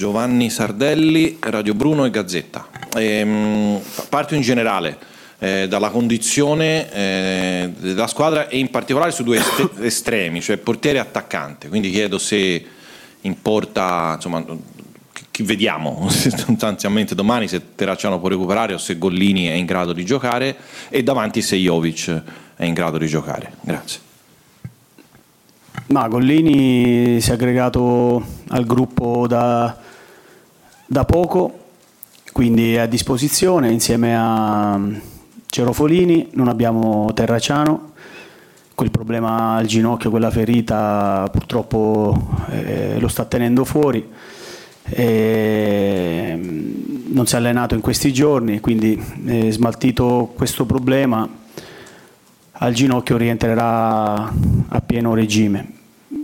Giovanni Sardelli, Radio Bruno e Gazzetta. Ehm, parto in generale eh, dalla condizione eh, della squadra e in particolare su due est- estremi, cioè portiere e attaccante. Quindi chiedo se importa, insomma, chi vediamo sostanzialmente domani se Terracciano può recuperare o se Gollini è in grado di giocare e davanti se Jovic è in grado di giocare. Grazie. Ma Gollini si è aggregato al gruppo da, da poco, quindi è a disposizione insieme a Cerofolini, non abbiamo Terraciano, quel problema al ginocchio, quella ferita purtroppo eh, lo sta tenendo fuori. E non si è allenato in questi giorni, quindi eh, smaltito questo problema al ginocchio rientrerà a pieno regime.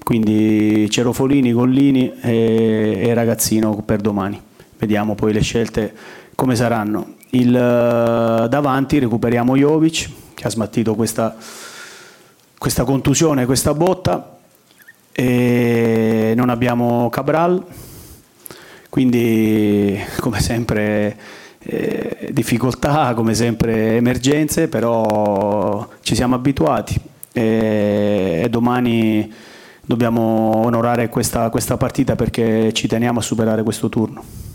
Quindi Cerofolini, Gollini e, e Ragazzino per domani. Vediamo poi le scelte come saranno. Il, davanti recuperiamo Jovic che ha smattito questa, questa contusione, questa botta. E non abbiamo Cabral, quindi come sempre eh, difficoltà, come sempre emergenze, però ci siamo abituati e, e domani dobbiamo onorare questa, questa partita perché ci teniamo a superare questo turno.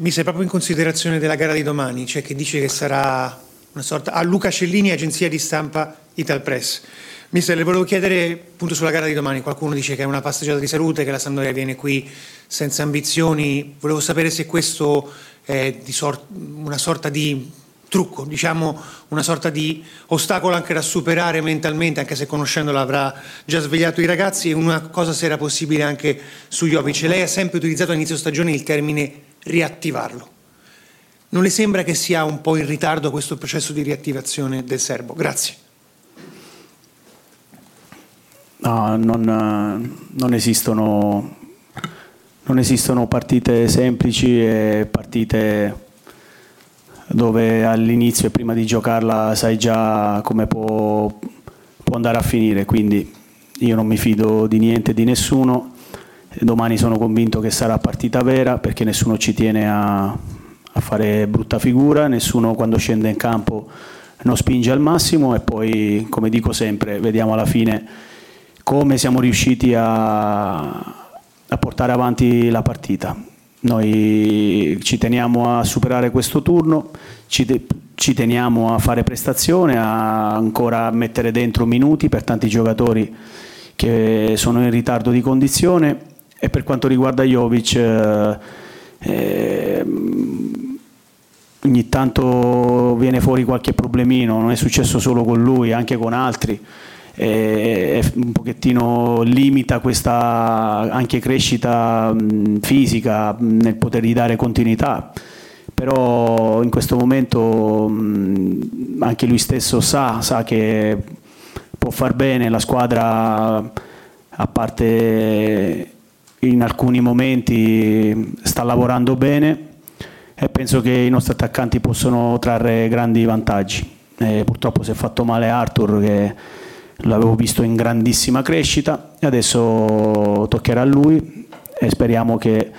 Mi sei proprio in considerazione della gara di domani, cioè che dice che sarà una sorta... A Luca Cellini, agenzia di stampa Italpress. Mister, le volevo chiedere appunto sulla gara di domani. Qualcuno dice che è una passeggiata di salute, che la Sampdoria viene qui senza ambizioni. Volevo sapere se questo è sor- una sorta di trucco, diciamo una sorta di ostacolo anche da superare mentalmente, anche se conoscendola avrà già svegliato i ragazzi, e una cosa se era possibile anche su Jovic. Lei ha sempre utilizzato all'inizio stagione il termine riattivarlo. Non le sembra che sia un po' in ritardo questo processo di riattivazione del serbo? Grazie. No, non, non, esistono, non esistono partite semplici e partite dove all'inizio e prima di giocarla sai già come può, può andare a finire, quindi io non mi fido di niente, di nessuno Domani sono convinto che sarà partita vera perché nessuno ci tiene a, a fare brutta figura, nessuno quando scende in campo non spinge al massimo e poi, come dico sempre, vediamo alla fine come siamo riusciti a, a portare avanti la partita. Noi ci teniamo a superare questo turno, ci, te, ci, teniamo a fare prestazione, a ancora mettere dentro minuti per tanti giocatori che sono in ritardo di condizione e per quanto riguarda Jovic, eh, eh, ogni tanto viene fuori qualche problemino, non è successo solo con lui, anche con altri. E un pochettino limita questa anche crescita fisica nel potergli dare continuità però in questo momento anche lui stesso sa, sa che può far bene la squadra a parte in alcuni momenti sta lavorando bene e penso che i nostri attaccanti possono trarre grandi vantaggi. Eh, purtroppo si è fatto male Arthur che l'avevo visto in grandissima crescita e adesso toccherà a lui e speriamo che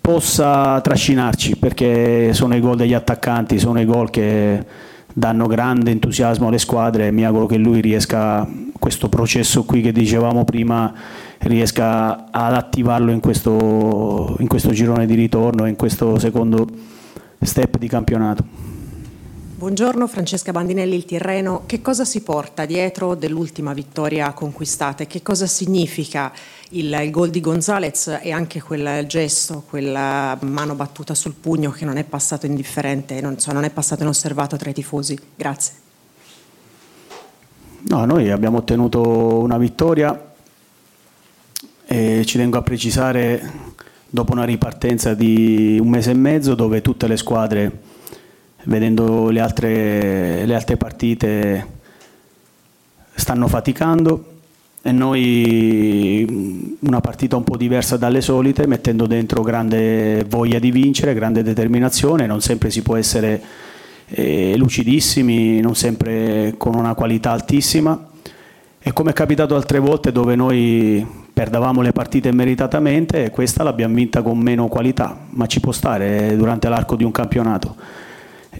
possa trascinarci perché sono i gol degli attaccanti, sono i gol che danno grande entusiasmo alle squadre e mi auguro che lui riesca questo processo qui che dicevamo prima riesca ad attivarlo in questo, in questo girone di ritorno, in questo secondo step di campionato. Buongiorno Francesca Bandinelli, il Tirreno. Che cosa si porta dietro dell'ultima vittoria conquistata e che cosa significa il, il gol di Gonzalez e anche quel gesto, quella mano battuta sul pugno che non è passato indifferente, non, so, non è passato inosservato tra i tifosi? Grazie. No, noi abbiamo ottenuto una vittoria e ci tengo a precisare dopo una ripartenza di un mese e mezzo dove tutte le squadre, vedendo le altre, le altre partite, stanno faticando. E noi una partita un po' diversa dalle solite, mettendo dentro grande voglia di vincere, grande determinazione, non sempre si può essere eh, lucidissimi, non sempre con una qualità altissima. E come è capitato altre volte dove noi perdavamo le partite meritatamente questa l'abbiamo vinta con meno qualità, ma ci può stare durante l'arco di un campionato.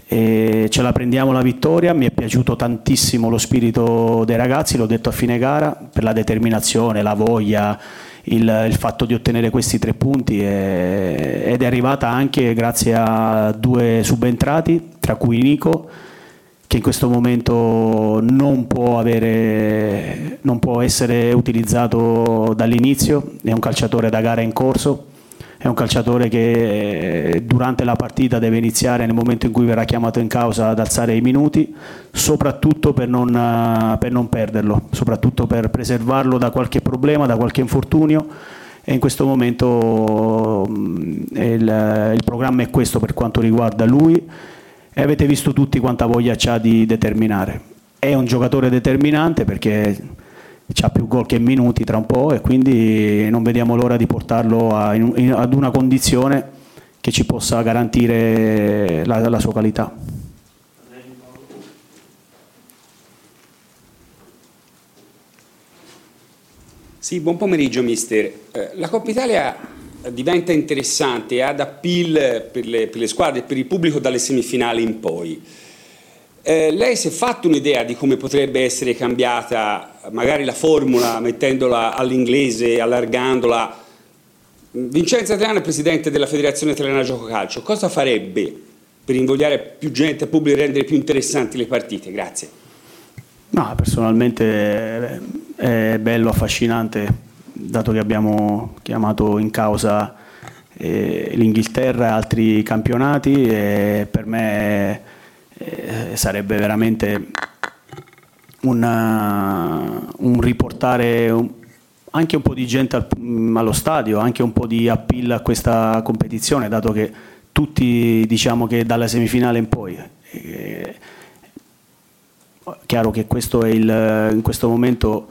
E ce la prendiamo la vittoria, mi è piaciuto tantissimo lo spirito dei ragazzi, l'ho detto a fine gara, per la determinazione, la voglia, il, il fatto di ottenere questi tre punti. E, ed è arrivata anche grazie a due subentrati, tra cui Nico, che in questo momento non può, avere, non può essere utilizzato dall'inizio, è un calciatore da gara in corso, è un calciatore che durante la partita deve iniziare nel momento in cui verrà chiamato in causa ad alzare i minuti, soprattutto per non, per non perderlo, soprattutto per preservarlo da qualche problema, da qualche infortunio e in questo momento il, il programma è questo per quanto riguarda lui e avete visto tutti quanta voglia ha di determinare. È un giocatore determinante perché ha più gol che minuti tra un po' e quindi non vediamo l'ora di portarlo a, in, ad una condizione che ci possa garantire la, la sua qualità. Sì, buon pomeriggio mister. Eh, la Coppa Italia diventa interessante ad appeal per le, per le squadre e per il pubblico dalle semifinali in poi. Eh, lei si è fatto un'idea di come potrebbe essere cambiata magari la formula mettendola all'inglese, allargandola? Vincenzo Adriano è presidente della Federazione Italiana Gioco Calcio, cosa farebbe per invogliare più gente, pubblico e rendere più interessanti le partite? Grazie. No, personalmente è bello, affascinante dato che abbiamo chiamato in causa eh, l'Inghilterra e altri campionati, e per me eh, sarebbe veramente una, un riportare anche un po' di gente al, allo stadio, anche un po' di appeal a questa competizione, dato che tutti diciamo che dalla semifinale in poi. Eh, chiaro che questo è il, in questo momento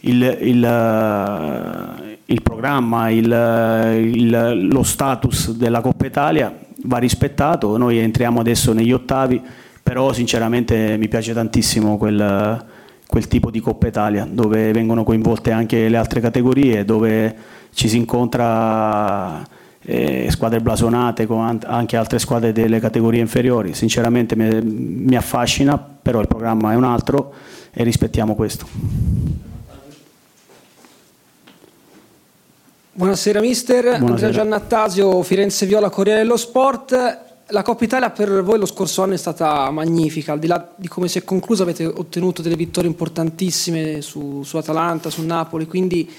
il, il, eh, il programma, lo status della Coppa Italia va rispettato, noi entriamo adesso negli ottavi, però sinceramente mi piace tantissimo quel, quel tipo di Coppa Italia dove vengono coinvolte anche le altre categorie, dove ci si incontra eh, squadre blasonate con anche altre squadre delle categorie inferiori. Sinceramente mi, mi affascina, però il programma è un altro e rispettiamo questo. Buonasera mister, Buonasera. Andrea Giannattasio, Firenze Viola, Corriere dello Sport. La Coppa Italia per voi lo scorso anno è stata magnifica, al di là di come si è conclusa avete ottenuto delle vittorie importantissime su, su Atalanta, su Napoli, quindi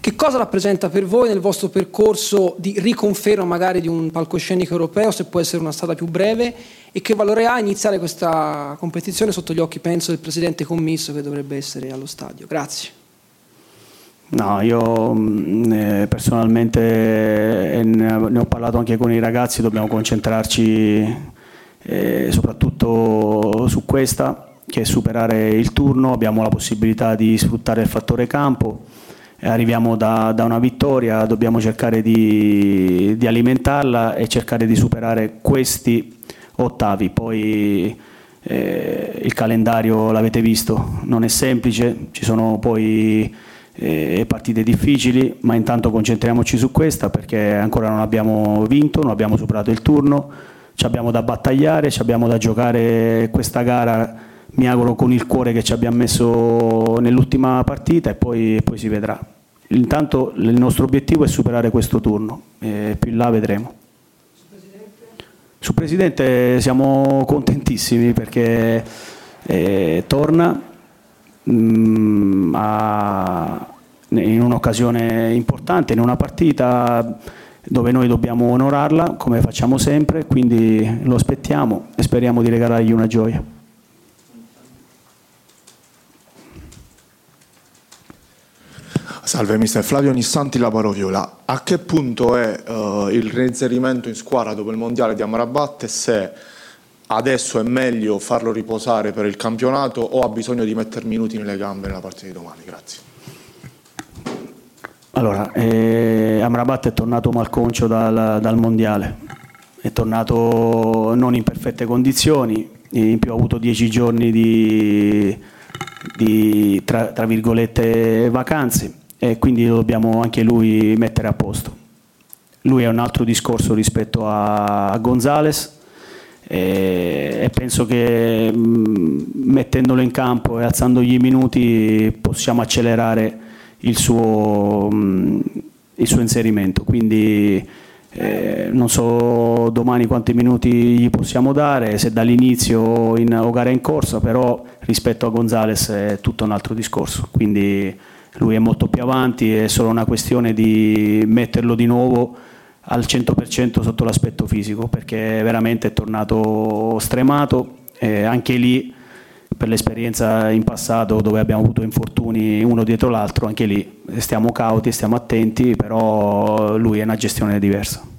che cosa rappresenta per voi nel vostro percorso di riconferma magari di un palcoscenico europeo, se può essere una strada più breve, e che valore ha iniziare questa competizione sotto gli occhi, penso, del presidente commisso che dovrebbe essere allo stadio? Grazie. No, io mm, eh, personalmente eh, ne ho parlato anche con i ragazzi, dobbiamo concentrarci eh, soprattutto su questa, che è superare il turno, abbiamo la possibilità di sfruttare il fattore campo, arriviamo da, da, una vittoria, dobbiamo cercare di, di, alimentarla e cercare di superare questi ottavi. Poi il calendario l'avete visto, non è semplice, ci sono poi eh, partite difficili, ma intanto concentriamoci su questa perché ancora non abbiamo vinto, non abbiamo superato il turno, ci abbiamo da battagliare, ci abbiamo da giocare questa gara, mi auguro con il cuore che ci abbiamo messo nell'ultima partita e poi, poi si vedrà. Intanto il nostro obiettivo è superare questo turno, e più in là vedremo. Su Presidente siamo contentissimi perché eh, torna, mh, a, in un'occasione importante, in una partita dove noi dobbiamo onorarla come facciamo sempre, quindi lo aspettiamo e speriamo di regalargli una gioia. Salve mister Flavio Nissanti Laparoviola, a che punto è uh, il reinserimento in squadra dopo il mondiale di Amarabatte se adesso è meglio farlo riposare per il campionato o ha bisogno di mettere minuti nelle gambe nella partita di domani? Grazie. Allora, eh, Amrabat è tornato malconcio dal, dal mondiale, è tornato non in perfette condizioni, in più ha avuto dieci giorni di, di tra, tra virgolette vacanze e quindi lo dobbiamo anche lui mettere a posto. Lui è un altro discorso rispetto a, a Gonzales e, penso che mh, mettendolo in campo e alzandogli i minuti possiamo accelerare il suo, mh, il suo inserimento. Quindi eh, non so domani quanti minuti gli possiamo dare, se dall'inizio in, o gara in corsa, però rispetto a Gonzales è tutto un altro discorso. Quindi lui è molto più avanti, è solo una questione di metterlo di nuovo al 100% sotto l'aspetto fisico perché veramente è tornato stremato. E anche lì per l'esperienza in passato dove abbiamo avuto infortuni uno dietro l'altro anche lì stiamo cauti, stiamo attenti però lui è una gestione diversa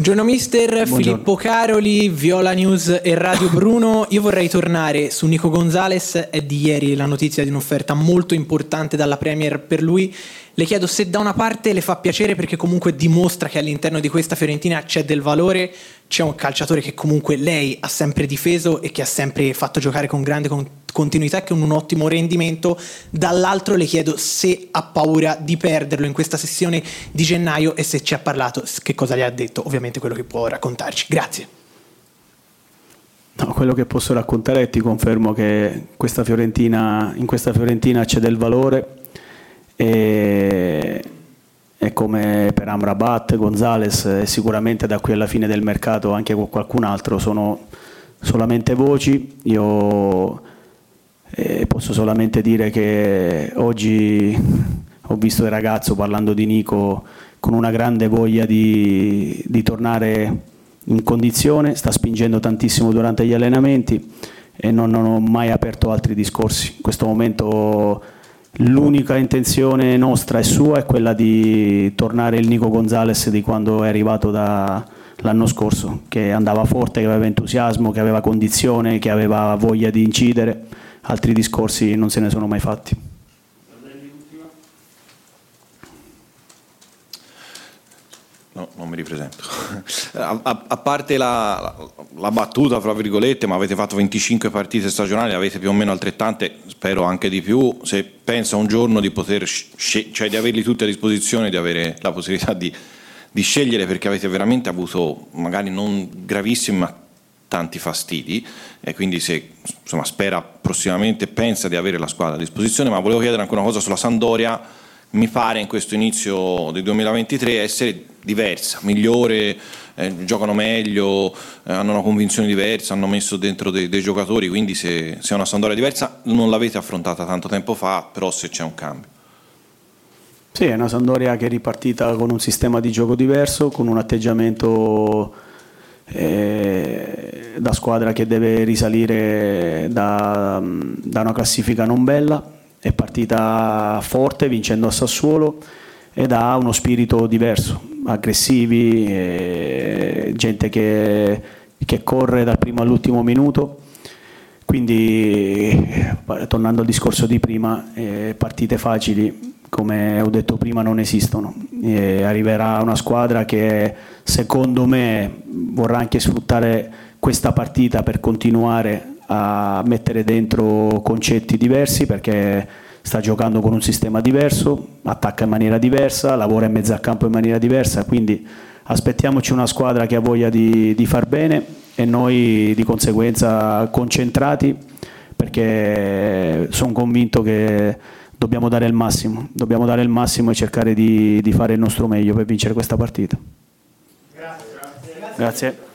Buongiorno mister, Buongiorno. Filippo Caroli, Viola News e Radio Bruno. Io vorrei tornare su Nico Gonzalez, è di ieri la notizia di un'offerta molto importante dalla Premier per lui. Le chiedo se da una parte le fa piacere perché comunque dimostra che all'interno di questa Fiorentina c'è del valore, c'è un calciatore che comunque lei ha sempre difeso e che ha sempre fatto giocare con grande continuità e con un ottimo rendimento. Dall'altro le chiedo se ha paura di perderlo in questa sessione di gennaio e se ci ha parlato, che cosa le ha detto, ovviamente quello che può raccontarci. Grazie. No, quello che posso raccontare è ti confermo che questa in questa Fiorentina c'è del valore e, e come per Amrabat, Gonzales e sicuramente da qui alla fine del mercato anche con qualcun altro sono solamente voci. Io e posso solamente dire che oggi ho visto il ragazzo parlando di Nico con una grande voglia di, di tornare in condizione, sta spingendo tantissimo durante gli allenamenti e non, non, ho mai aperto altri discorsi. In questo momento l'unica intenzione nostra e sua è quella di tornare il Nico Gonzales di quando è arrivato da, l'anno scorso, che andava forte, che aveva entusiasmo, che aveva condizione, che aveva voglia di incidere altri discorsi non se ne sono mai fatti. No, non mi ripresento. A, a, a parte la, la, la, battuta, fra virgolette, ma avete fatto 25 partite stagionali, avete più o meno altrettante, spero anche di più. Se pensa un giorno di poter, cioè di averli tutti a disposizione, di avere la possibilità di, di scegliere, perché avete veramente avuto, magari non gravissimi, ma tanti fastidi e quindi se insomma, spera prossimamente, pensa di avere la squadra a disposizione, ma volevo chiedere anche una cosa sulla Sandoria, mi pare in questo inizio del 2023 essere diversa, migliore, eh, giocano meglio, eh, hanno una convinzione diversa, hanno messo dentro dei, dei giocatori, quindi se, se è una Sandoria diversa non l'avete affrontata tanto tempo fa, però se c'è un cambio. Sì, è una Sandoria che è ripartita con un sistema di gioco diverso, con un atteggiamento eh, da squadra che deve risalire da, da, una classifica non bella, è partita forte vincendo a Sassuolo ed ha uno spirito diverso, aggressivi, eh, gente che, che corre dal primo all'ultimo minuto. Quindi, tornando al discorso di prima, eh, partite facili come ho detto prima, non esistono. Arriverà una squadra che secondo me vorrà anche sfruttare questa partita per continuare a mettere dentro concetti diversi perché sta giocando con un sistema diverso, attacca in maniera diversa, lavora in mezzo al campo in maniera diversa, quindi aspettiamoci una squadra che ha voglia di, di far bene e noi di conseguenza concentrati perché sono convinto che dobbiamo dare il massimo, dobbiamo dare il massimo e cercare di, di fare il nostro meglio per vincere questa partita. Grazie. Grazie.